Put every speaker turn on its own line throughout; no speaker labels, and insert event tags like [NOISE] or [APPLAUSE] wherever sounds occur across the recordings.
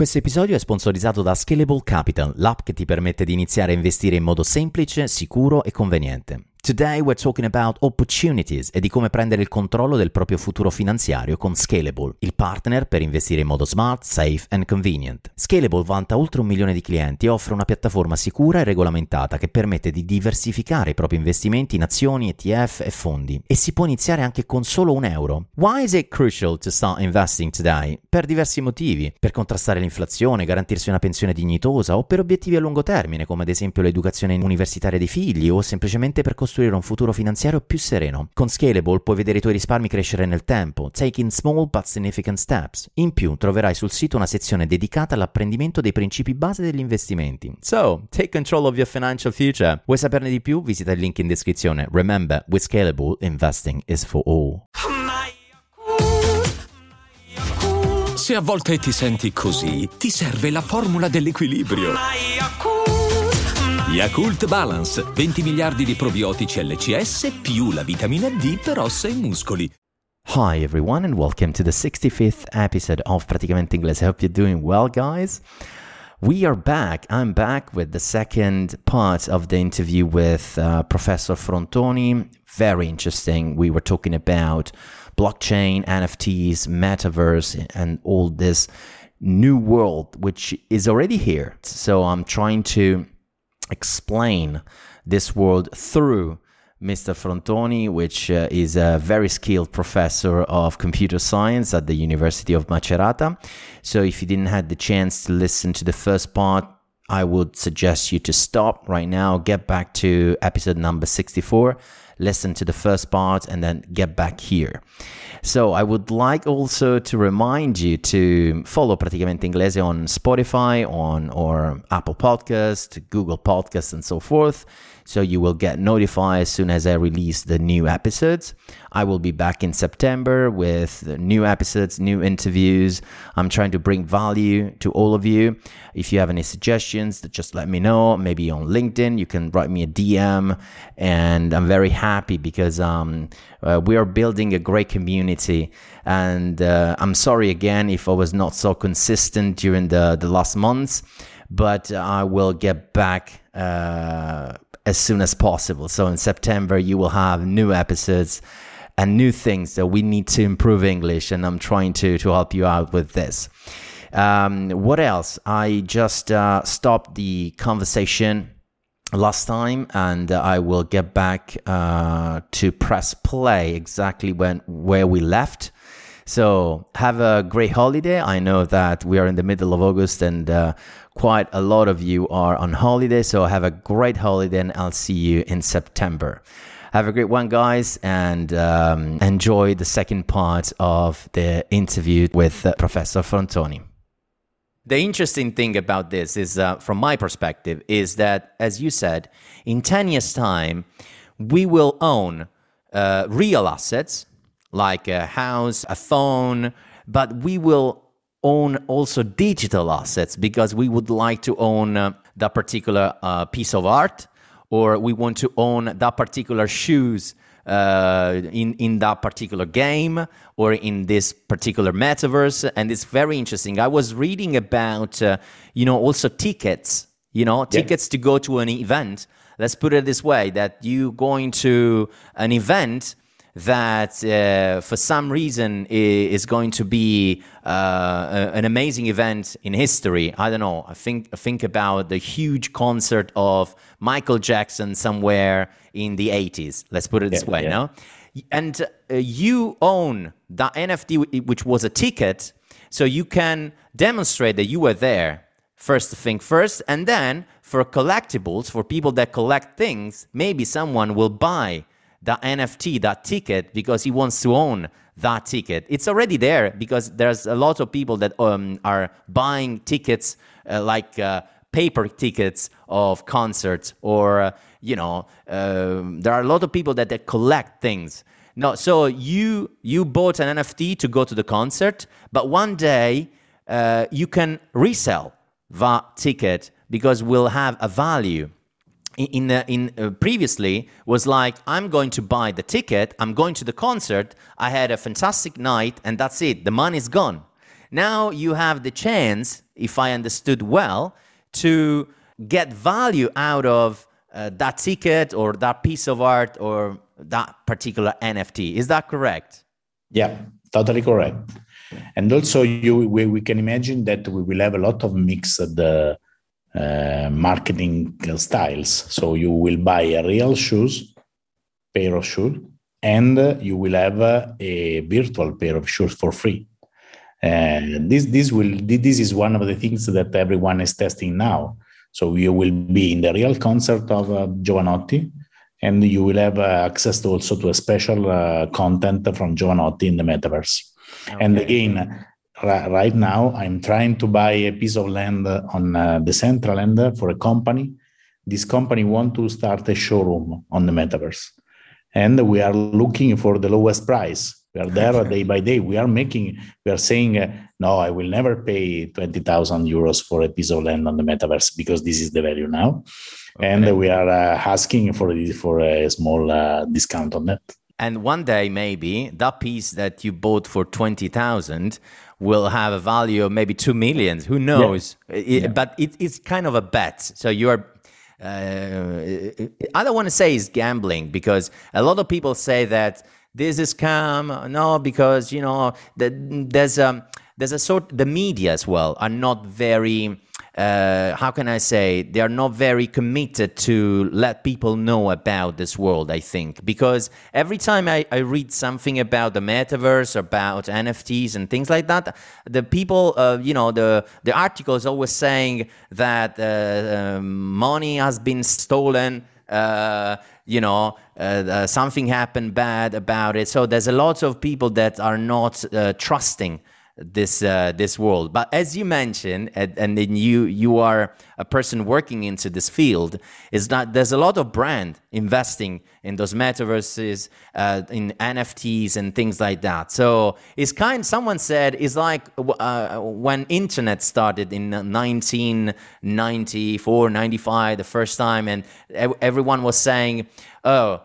Questo episodio è sponsorizzato da Scalable Capital, l'app che ti permette di iniziare a investire in modo semplice, sicuro e conveniente. Today we're talking about opportunities e di come prendere il controllo del proprio futuro finanziario con Scalable, il partner per investire in modo smart, safe and convenient. Scalable vanta oltre un milione di clienti e offre una piattaforma sicura e regolamentata che permette di diversificare i propri investimenti in azioni, ETF e fondi. E si può iniziare anche con solo un euro. Why is it crucial to start investing today? Per diversi motivi. Per contrastare l'inflazione, garantirsi una pensione dignitosa o per obiettivi a lungo termine, come ad esempio l'educazione universitaria dei figli o semplicemente per costruire costruire un futuro finanziario più sereno. Con Scalable puoi vedere i tuoi risparmi crescere nel tempo, taking small but significant steps. In più troverai sul sito una sezione dedicata all'apprendimento dei principi base degli investimenti. So, take control of your financial future. Vuoi saperne di più? Visita il link in descrizione. Remember, with Scalable, investing is for all.
Se a volte ti senti così, ti serve la formula dell'equilibrio. Yakult Balance, 20 miliardi di probiotici LCS più la vitamina D per ossa e muscoli.
Hi everyone and welcome to the 65th episode of Praticamente Inglese. I hope you're doing well, guys. We are back. I'm back with the second part of the interview with uh, Professor Frontoni. Very interesting. We were talking about blockchain, NFTs, metaverse, and all this new world, which is already here. So I'm trying to explain this world through Mr. Frontoni, which uh, is a very skilled professor of computer science at the University of Macerata. So, if you didn't have the chance to listen to the first part, I would suggest you to stop right now, get back to episode number 64, listen to the first part, and then get back here. So I would like also to remind you to follow Praticamente Inglese on Spotify, on or Apple Podcast, Google Podcast, and so forth. So you will get notified as soon as I release the new episodes. I will be back in September with new episodes, new interviews. I'm trying to bring value to all of you. If you have any suggestions, just let me know. Maybe on LinkedIn, you can write me a DM. And I'm very happy because um, uh, we are building a great community. And uh, I'm sorry again if I was not so consistent during the, the last months, but I will get back. Uh, as soon as possible. So in September, you will have new episodes and new things that we need to improve English, and I'm trying to to help you out with this. Um, what else? I just uh, stopped the conversation last time, and uh, I will get back uh, to press play exactly when where we left. So have a great holiday. I know that we are in the middle of August and uh, quite a lot of you are on holiday. So have a great holiday and I'll see you in September. Have a great one, guys, and um, enjoy the second part of the interview with uh, Professor Frontoni. The interesting thing about this is, uh, from my perspective, is that, as you said, in 10 years' time, we will own uh, real assets like a house, a phone, but we will own also digital assets because we would like to own uh, that particular uh, piece of art or we want to own that particular shoes uh, in in that particular game or in this particular metaverse. And it's very interesting. I was reading about uh, you know also tickets you know tickets yeah. to go to an event. Let's put it this way that you going to an event that uh, for some reason is going to be uh, an amazing event in history. I don't know. I think I think about the huge concert of Michael Jackson somewhere in the 80s. Let's put it this yeah, way, yeah. no? And uh, you own the NFT, which was a ticket, so you can demonstrate that you were there. First thing first, and then for collectibles, for people that collect things, maybe someone will buy that NFT, that ticket, because he wants to own that ticket. It's already there because there's a lot of people that um, are buying tickets uh, like uh, paper tickets of concerts or uh, you know um, there are a lot of people that, that collect things no so you you bought an nft to go to the concert but one day uh, you can resell that ticket because we'll have a value in in uh, previously was like I'm going to buy the ticket, I'm going to the concert, I had a fantastic night, and that's it. The money's gone. now you have the chance, if I understood well, to get value out of uh, that ticket or that piece of art or that particular NFT. Is that correct?
Yeah, totally correct. And also, you we, we can imagine that we will have a lot of mixed uh, uh, marketing styles. So you will buy a real shoes, pair of shoes, and you will have a, a virtual pair of shoes for free. And this this will this is one of the things that everyone is testing now. So you will be in the real concert of uh, and you will have uh, access to also to a special uh, content from Jovanotti in the metaverse. Okay. And again, right now I'm trying to buy a piece of land on uh, Decentraland for a company. This company want to start a showroom on the metaverse, and we are looking for the lowest price. We are there day by day. We are making. We are saying, uh, no, I will never pay twenty thousand euros for a piece of land on the metaverse because this is the value now, okay. and we are uh, asking for for a small uh, discount on that.
And one day, maybe that piece that you bought for 20,000 will have a value of maybe 2 million. Who knows? Yeah. It, yeah. But it, it's kind of a bet. So you are. Uh, I don't want to say it's gambling because a lot of people say that this is scam. No, because you know the, there's a there's a sort the media as well are not very uh, how can I say, they are not very committed to let people know about this world, I think. Because every time I, I read something about the metaverse, about NFTs and things like that, the people, uh, you know, the, the article is always saying that uh, um, money has been stolen. Uh, you know, uh, something happened bad about it. So there's a lot of people that are not trusting this uh, this world. But as you mentioned, and, and, then you you are a person working into this field, is that there's a lot of brand investing in those metaverses, uh, in NFTs and things like that. So it's kind. Someone said it's like uh, when internet started in 1994, 95, the first time, and everyone was saying, "Oh."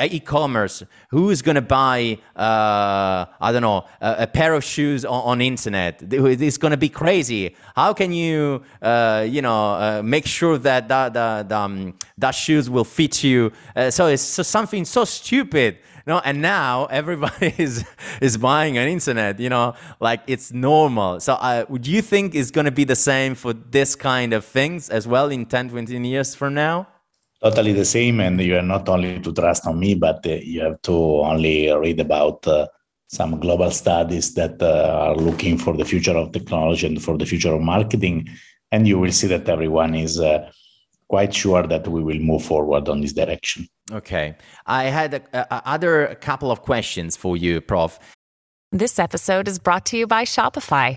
E-commerce who is going to buy uh, i don't know a, a, pair of shoes on, on internet? It's going to be crazy. How can you uh, you know uh, make sure that that, that, um, that shoes will fit you? Uh, so it's so something so stupid no and now [LAUGHS] everybody is is buying on internet you know like it's normal. So uh, would you think it's going to be the same for this kind of things as well in 10 20 years from now
totally the same and you are not only to trust on me but uh, you have to only read about uh, some global studies that uh, are looking for the future of technology and for the future of marketing and you will see that everyone is uh, quite sure that we will move forward on this direction.
Okay. I had a, a other couple of questions for you prof.
This episode is brought to you by shopify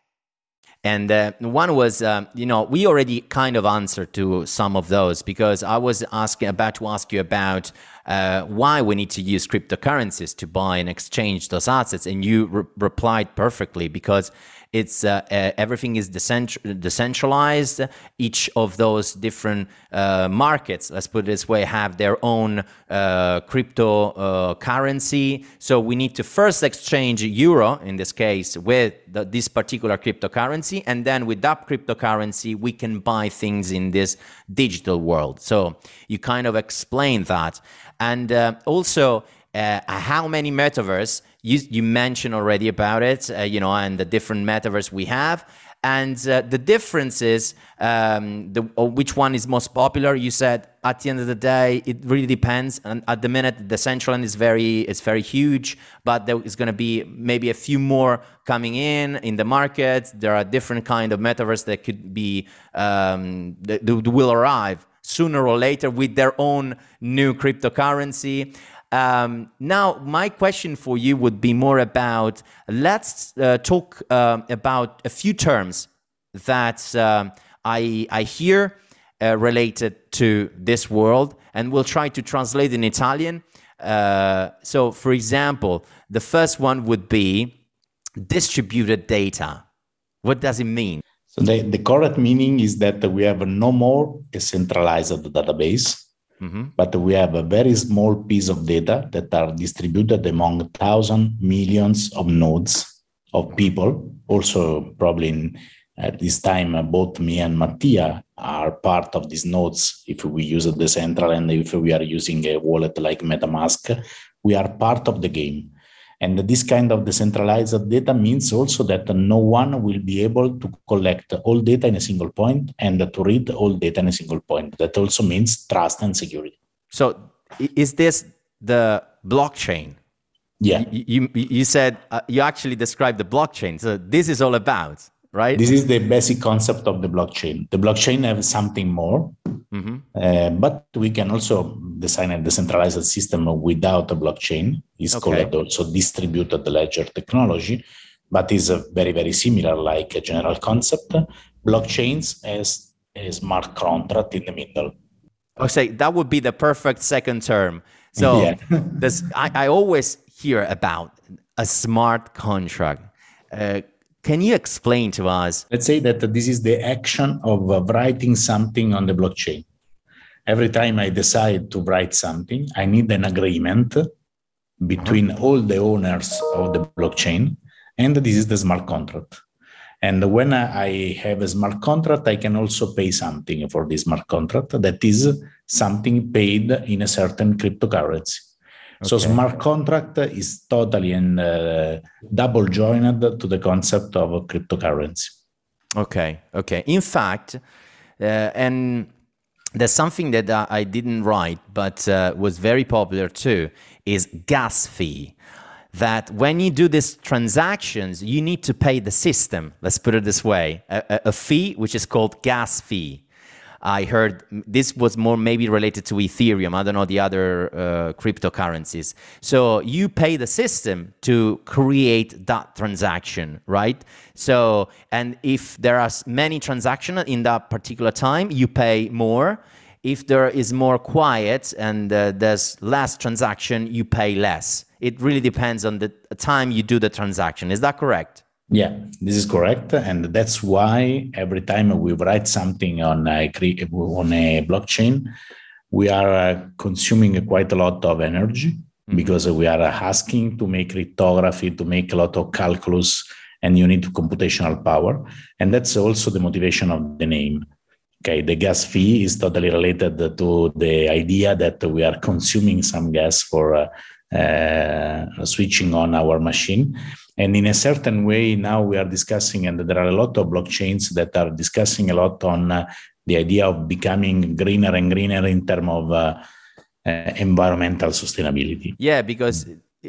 And uh, one was, um, you know, we already kind of answered to some of those because I was asking about to ask you about uh, why we need to use cryptocurrencies to buy and exchange those assets, and you re- replied perfectly because it's uh, uh, everything is decentr- decentralized. Each of those different uh, markets, let's put it this way, have their own uh, crypto uh, currency. So we need to first exchange euro, in this case, with the, this particular cryptocurrency, and then with that cryptocurrency, we can buy things in this digital world. So you kind of explain that, and uh, how many metaverse you, you mentioned already about it, uh, you know, and the different metaverse we have. And uh, the difference is um, the, which one is most popular. You said at the end of the day, it really depends. And at the minute, Decentraland is very it's very huge, but there is going to be maybe a few more coming in in the market. There are different kind of metaverse that could be um, that, that will arrive sooner or later with their own new cryptocurrency. Um, now, my question for you would be more about let's uh, talk uh, about a few terms that uh, I, I hear uh, related to this world, and we'll try to translate in Italian. Uh, so, for example, the first one would be distributed data. What does it mean?
So the, the correct meaning is that we have no more a centralized database, mm-hmm. but we have a very small piece of data that are distributed among thousand millions of nodes of people. Also, probably in, at this time, both me and Mattia are part of these nodes. If we use Decentraland if we are using a wallet like MetaMask, we are part of the game. And this kind of decentralized data means also that no one will be able to collect all data in a single point and to read all data in a single point. That also means trust and security.
So, is this the blockchain?
Yeah.
You, you, you said uh, you actually described the blockchain. So, this is all about right?
This is the basic concept of the blockchain. The blockchain has something more, mm-hmm. uh, but we can also design a decentralized system without a blockchain. It's okay. called also distributed ledger technology, but is very very similar, like a general concept. Blockchains as a smart contract in the middle.
I say that would be the perfect second term. So [LAUGHS] yeah. this, I, I always hear about a smart contract. Uh, can you explain to us?
Let's say that this is the action of uh, writing something on the blockchain. Every time I decide to write something, I need an agreement between uh-huh. all the owners of the blockchain, and this is the smart contract. And when I have a smart contract, I can also pay something for this smart contract that is something paid in a certain cryptocurrency. So smart contract is totally and uh, double joined to the concept of cryptocurrency.
Okay, okay. In fact, uh, and there's something that I didn't write, but uh, was very popular too, is gas fee. That when you do these transactions, you need to pay the system. Let's put it this way: a, a fee which is called gas fee. I heard this was more maybe related to Ethereum. I don't know the other uh, cryptocurrencies. So you pay the system to create that transaction, right? So, and if there are many transactions in that particular time, you pay more. If there is more quiet and uh, there's less transaction, you pay less. It really depends on the time you do the transaction. Is that correct?
Yeah, this is correct, and that's why every time we write something on a on a blockchain, we are uh, consuming quite a lot of energy mm-hmm. because we are asking to make cryptography, to make a lot of calculus, and you need computational power, and that's also the motivation of the name. Okay, the gas fee is totally related to the idea that we are consuming some gas for uh, uh, switching on our machine and in a certain way, now we are discussing, and there are a lot of blockchains that are discussing a lot on uh, the idea of becoming greener and greener in terms of uh, uh, environmental sustainability.
Yeah, because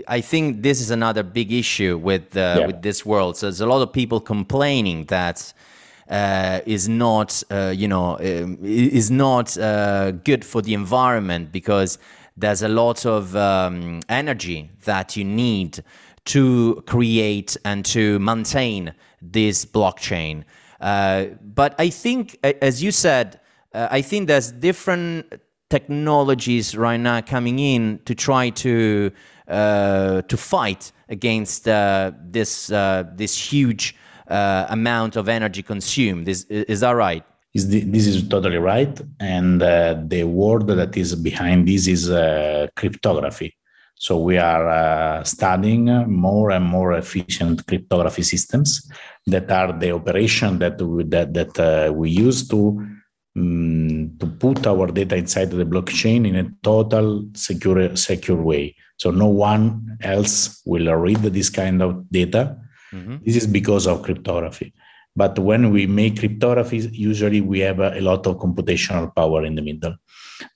I think this is another big issue with uh, yeah. with this world. So there's a lot of people complaining that. Uh, is not, uh, you know, um, is not uh, good for the environment because there's a lot of um, energy that you need to create and to maintain this blockchain. Uh, but I think, as you said, uh, I think there's different technologies right now coming in to try to uh, to fight against uh, this uh, this huge uh, amount of energy consumed. Is is that right?
Is the, this is totally right, and the word that is behind this is cryptography. So we are uh, studying more and more efficient cryptography systems that are the operation that we, that, that uh, we use to um, to put our data inside the blockchain in a total secure secure way. So no one else will read this kind of data. Mm-hmm. This is because of cryptography. But when we make cryptography, usually we have a, a lot of computational power in the middle.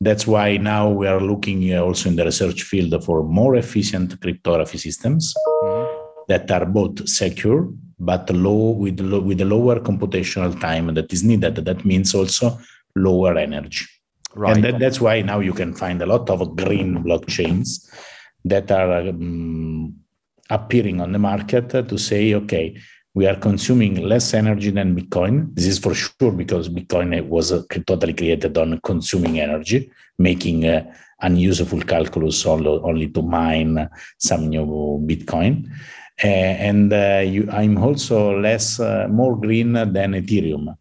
That's why now we are looking uh, also in the research field for more efficient cryptography systems mm-hmm. that are both secure but low with low, with a lower computational time that is needed. That means also lower energy. Right. And that, that's why now you can find a lot of green blockchains that are um, appearing on the market to say, okay, we are consuming less energy than Bitcoin. This is for sure because Bitcoin was uh, totally created on consuming energy, making uh, unuseful calculus only, only to mine some new Bitcoin. Uh, and you, I'm also less, more green than Ethereum.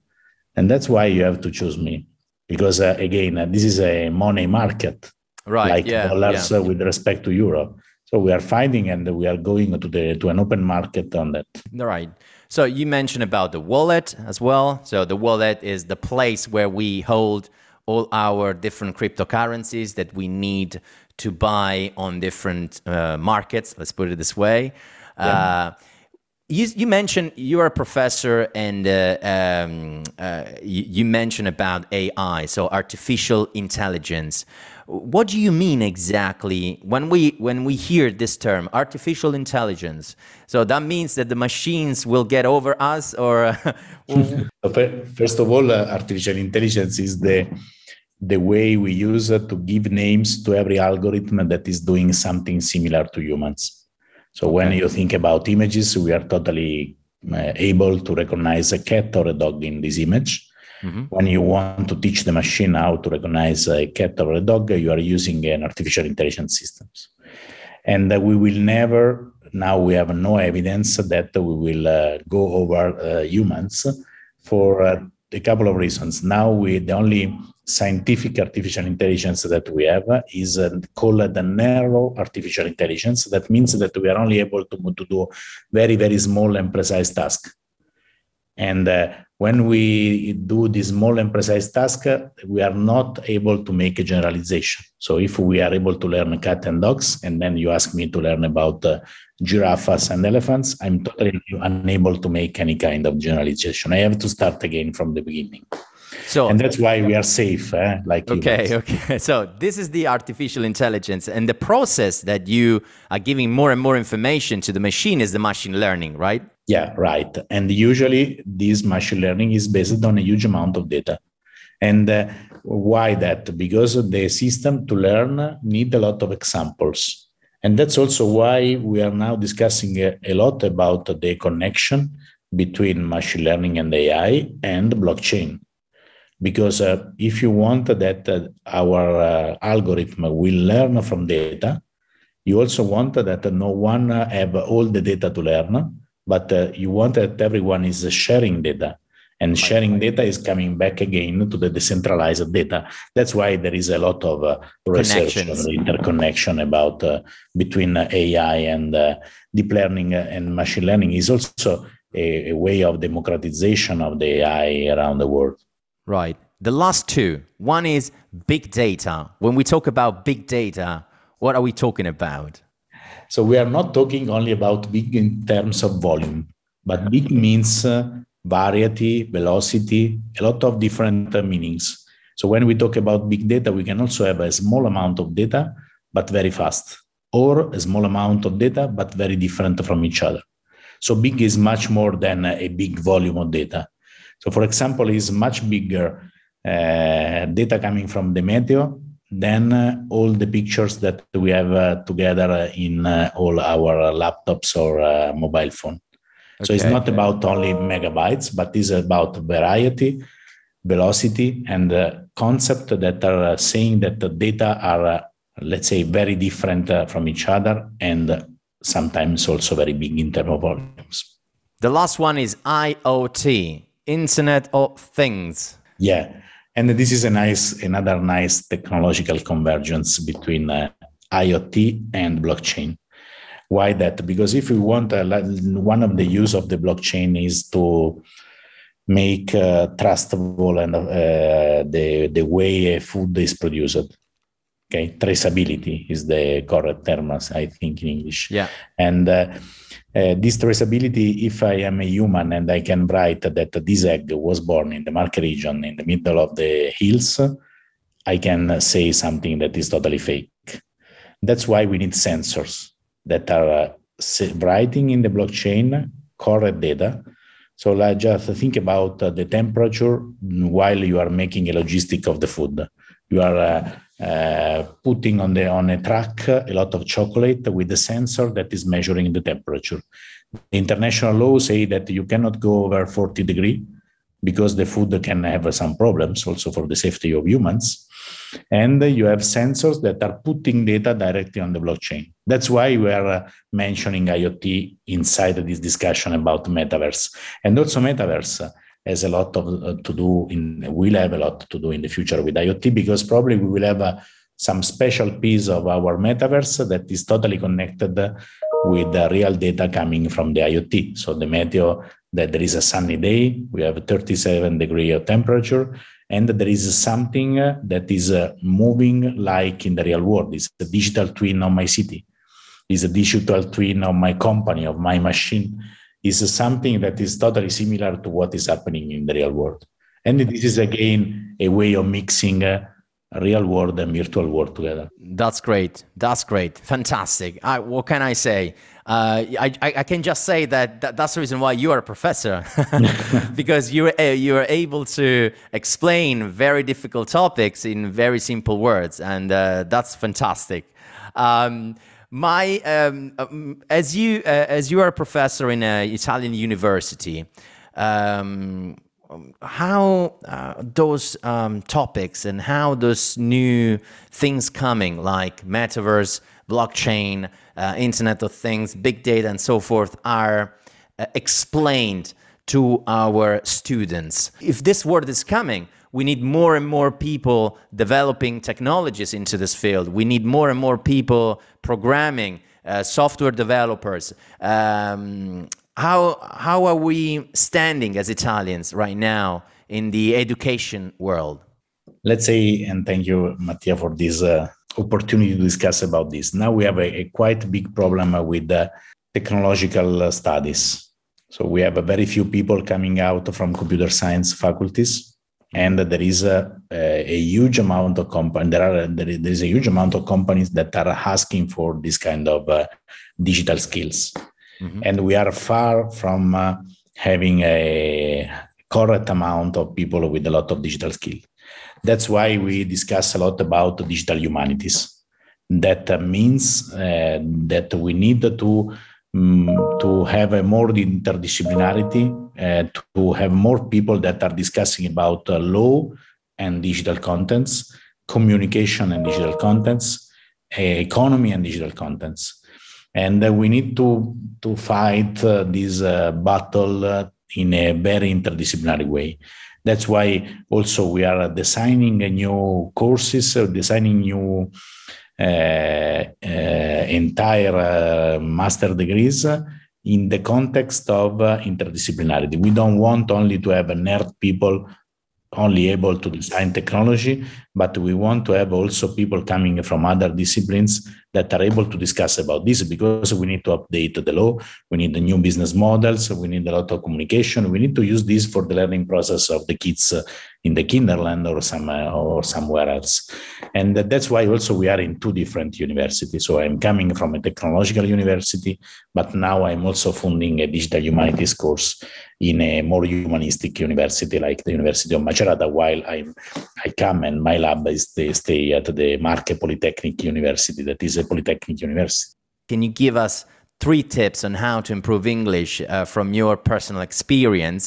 And that's why you have to choose me. Because again, this is a money market,
right?
Like
yeah,
dollars
yeah.
with respect to euro. So we are fighting and we are going to the to an open market on that.
Right. So you mentioned about the wallet as well. So the wallet is the place where we hold all our different cryptocurrencies that we need to buy on different uh, markets. Let's put it this way. Yeah. Uh, you, you, mentioned you're a professor and uh, um, uh, you, you, mentioned about AI, so artificial intelligence. What do you mean exactly when we when we hear this term, artificial intelligence? So that means that the machines will get over us, or [LAUGHS]
first of all, uh, artificial intelligence is the the way we use it to give names to every algorithm that is doing something similar to humans. So when you think about images, we are totally uh, able to recognize a cat or a dog in this image. Mm-hmm. When you want to teach the machine how to recognize a cat or a dog, you are using an artificial intelligence systems. And uh, we will never, now we have no evidence that we will uh, go over uh, humans for uh, a couple of reasons. Now we the only scientific artificial intelligence that we have is uh, called the narrow artificial intelligence. That means that we are only able to, to do very, very small and precise tasks. And uh, when we do this small and precise task, we are not able to make a generalization. So if we are able to learn cat and dogs, and then you ask me to learn about uh, giraffes and elephants, I'm totally unable to make any kind of generalization. I have to start again from the beginning. So, and that's why we are safe, eh? like
okay, [LAUGHS] okay. So this is the artificial intelligence, and the process that you are giving more and more information to the machine is the machine learning, right?
Yeah, right. And usually this machine learning is based on a huge amount of data. And uh, why that? Because the system to learn need a lot of examples. And that's also why we are now discussing a, a lot about the connection between machine learning and AI and blockchain. Because uh, if you want that uh, our uh, algorithm will learn from data, you also want that no one have all the data to learn but uh, you want that everyone is sharing data. And sharing data is coming back again to the decentralized data. That's why there is a lot of uh, research and interconnection about uh, between ai and uh, deep learning and machine learning is also a, a, way of democratization of the ai around the world
right the last two one is big data when we talk about big data what are we talking about
so we are not talking only about big in terms of volume, but big means uh, variety, velocity, a lot of different uh, meanings. So when we talk about big data, we can also have a small amount of data, but very fast, or a small amount of data, but very different from each other. So big is much more than a big volume of data. So for example, is much bigger uh, data coming from the Meteo than uh, all the pictures that we have uh, together in uh, all our laptops or uh, mobile phone. Okay. So it's not about only megabytes, but it's about variety, velocity, and concept that are uh, saying that the data are, uh, let's say, very different from each other and sometimes also very big in terms of volumes.
The last one is IoT, Internet of Things.
Yeah and this is a nice, another nice technological convergence between uh, IoT and blockchain. Why that? Because if we want, uh, one of the use of the blockchain is to make uh, trustable and uh, the the way food is produced. Okay, traceability is the correct term, I think in English.
Yeah,
and uh, uh, this traceability, if I am a human and I can write that this egg was born in the Marche region in the middle of the hills, I can say something that is totally fake. That's why we need sensors that are uh, writing in the blockchain correct data. So like just think about uh, the temperature while you are making a logistic of the food. you are uh, putting on the on a truck a lot of chocolate with a sensor that is measuring the temperature. The international law say that you cannot go over 40 degree because the food can have some problems also for the safety of humans. And you have sensors that are putting data directly on the blockchain. That's why we are uh, mentioning IoT inside this discussion about metaverse. And also metaverse has a lot of uh, to do in will have a lot to do in the future with IoT because probably we will have uh, some special piece of our metaverse that is totally connected with the real data coming from the IoT. So the meteo that there is a sunny day, we have 37 degree of temperature, and there is something that is uh, moving like in the real world. It's a digital twin of my city. It's a digital twin of my company, of my machine. It's something that is totally similar to what is happening in the real world. And this is again a way of mixing uh, real world and virtual world together.
That's great. That's great. Fantastic. I, what can I say? Uh, I, I, can just say that, that, that's the reason why you are a professor, [LAUGHS] [LAUGHS] because you're uh, you're able to explain very difficult topics in very simple words, and uh, that's fantastic. Um, my um, um as you uh, as you are a professor in an Italian university. Um, how uh, those um, topics and how those new things coming like metaverse, blockchain, uh, Internet of Things, big data, and so forth are uh, explained to our students. If this word is coming, we need more and more people developing technologies into this field. We need more and more people programming, uh, software developers, um, how how are we standing as Italians right now in the education world?
Let's say, and thank you, Mattia, for this uh, opportunity to discuss about this. Now we have a, a quite big problem with the technological studies. So we have a very few people coming out from computer science faculties, and there is a, a, huge amount of companies. There are there is a huge amount of companies that are asking for this kind of uh, digital skills mm-hmm. and we are far from uh, having a correct amount of people with a lot of digital skill. That's why we discuss a lot about digital humanities. That uh, means uh, that we need to um, to have a more interdisciplinarity, uh, to have more people that are discussing about uh, law and digital contents, communication and digital contents, economy and digital contents. And uh, we need to to fight uh, this uh, battle in a very interdisciplinary way. That's why also we are designing new courses designing new uh, uh, Eh, eh, entire uh, master degrees in the context of interdisciplinarity. We don't want only to have nerd people only able to design technology, but we want to have also people coming from other disciplines that are able to discuss about this because we need to update the law, we need the new business models, we need a lot of communication, we need to use this for the learning process of the kids in the kinderland or some uh, or somewhere else. And that's why also we are in two different universities. So i'm coming from a technological university but now i'm also funding a digital humanities course in a more humanistic university like the university of macerata while i'm i come and my lab is the stay at the marche polytechnic university that is a polytechnic university
can you give us three tips on how to improve english uh, from your personal experience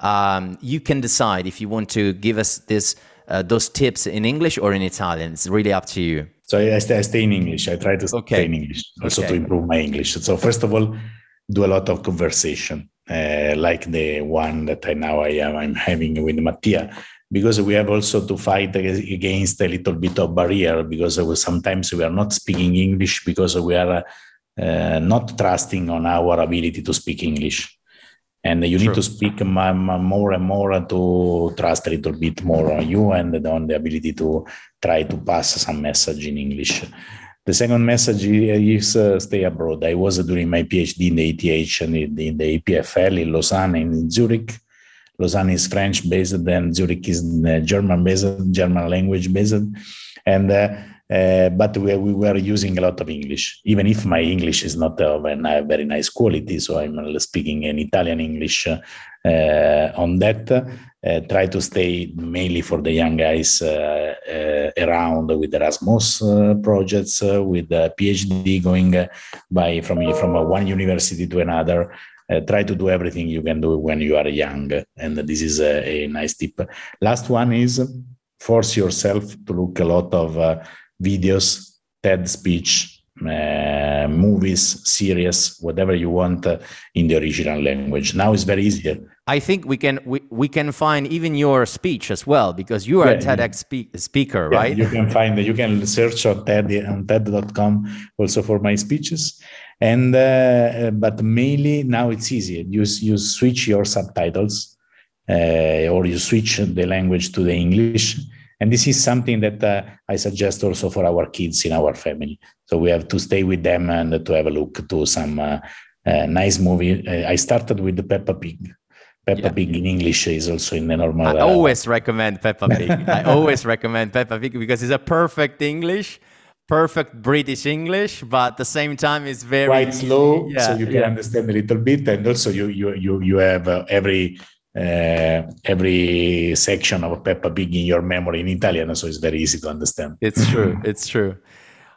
um, you can decide if you want to give us this uh, those tips in English or in Italian. It's really up to you.
So I stay, I stay in English. I try to okay. stay in English also okay. to improve my English. So first of all, do a lot of conversation, uh, like the one that I now I am I'm having with Mattia, because we have also to fight against a little bit of barrier because sometimes we are not speaking English because we are uh, not trusting on our ability to speak English and you True. need to speak more and more to trust a little bit more on you and on the ability to try to pass some message in English. The second message is uh, stay abroad. I was doing my PhD in the ETH and in the EPFL in Lausanne and in Zurich. Lausanne is French based, and Zurich is German based, German language based. And uh, Uh, but we, we were using a lot of English, even if my English is not of a very nice quality. So I'm speaking in Italian English uh, on that. Uh, try to stay mainly for the young guys uh, uh, around with Erasmus projects, with PhD going by from from one university to another. Try to do everything you can do when you are young, and this is a, a nice tip. Last one is force yourself to look a lot of videos, TED speech, uh, movies, series, whatever you want uh, in the original language. Now it's very easy.
I think we can we, we can find even your speech as well because you are yeah, a TEDx spe- speaker, yeah, right?
You can find you can search on TED on TED.com also for my speeches. And uh, but mainly now it's easy. You you switch your subtitles uh, or you switch the language to the English and this is something that uh, I suggest also for our kids in our family. So we have to stay with them and to have a look to some uh, uh, nice movie. Uh, I started with the Peppa Pig. Peppa yeah. Pig in English is also in the normal.
I uh, always recommend Peppa Pig. I always recommend Peppa Pig because it's a perfect English, perfect British English, but at the same time it's very
quite slow, yeah, so you can yeah. understand a little bit, and also you you you you have uh, every uh, every section of Peppa Pig in your memory in Italian, so it's very easy to understand.
It's true. it's true.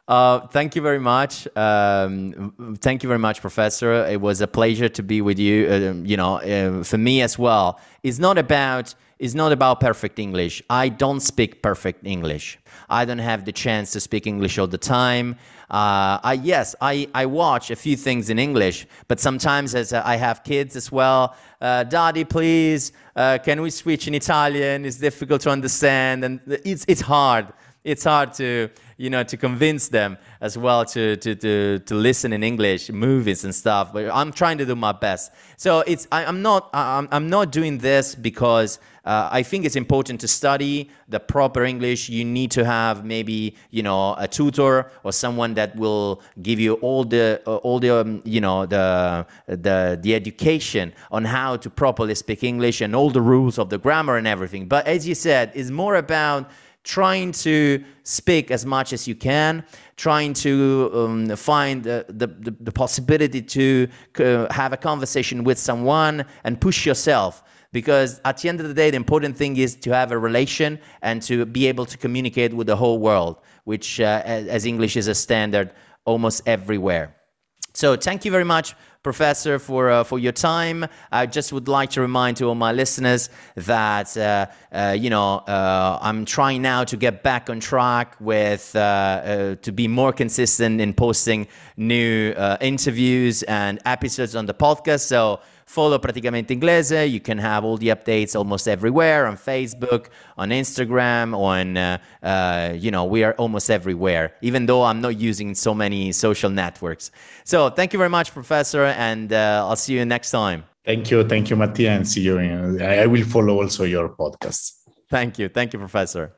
Uh, thank you very much. Um, thank you very much, Professor. It was a pleasure to be with you. Uh, you know, uh, for me as well. It's not about it's not about perfect English. I don't speak perfect English. I don't have the chance to speak English all the time. Uh, I, yes, I, I watch a few things in English, but sometimes as I have kids as well, uh, Daddy, please, uh, can we switch in Italian? It's difficult to understand, and it's, it's hard. It's hard to you know to convince them as well to to to, to listen in English movies and stuff. But I'm trying to do my best. So it's I, am not I'm, I'm not doing this because uh, I think it's important to study the proper English. You need to have maybe you know a tutor or someone that will give you all the uh, all the um, you know the the the education on how to properly speak English and all the rules of the grammar and everything. But as you said, it's more about trying to speak as much as you can, trying to um, find the, the, the, possibility to uh, have a conversation with someone and push yourself. Because at the end of the day, the important thing is to have a relation and to be able to communicate with the whole world, which, uh, as English is a standard almost everywhere. So, thank you very much Professor, for, uh, for your time. I just would like to remind to all my listeners that, uh, uh, you know, uh, I'm trying now to get back on track with, uh, uh, to be more consistent in posting new interviews and episodes on the podcast. So, Follow Praticamente Inglese. You can have all the updates almost everywhere on Facebook, on Instagram, on, uh, uh, you know, we are almost everywhere, even though I'm not using so many social networks. So thank you very much, Professor, and uh, I'll see you next time.
Thank you. Thank you, Mattia, and see you. In, I will follow also your podcast.
Thank you. Thank you, Professor.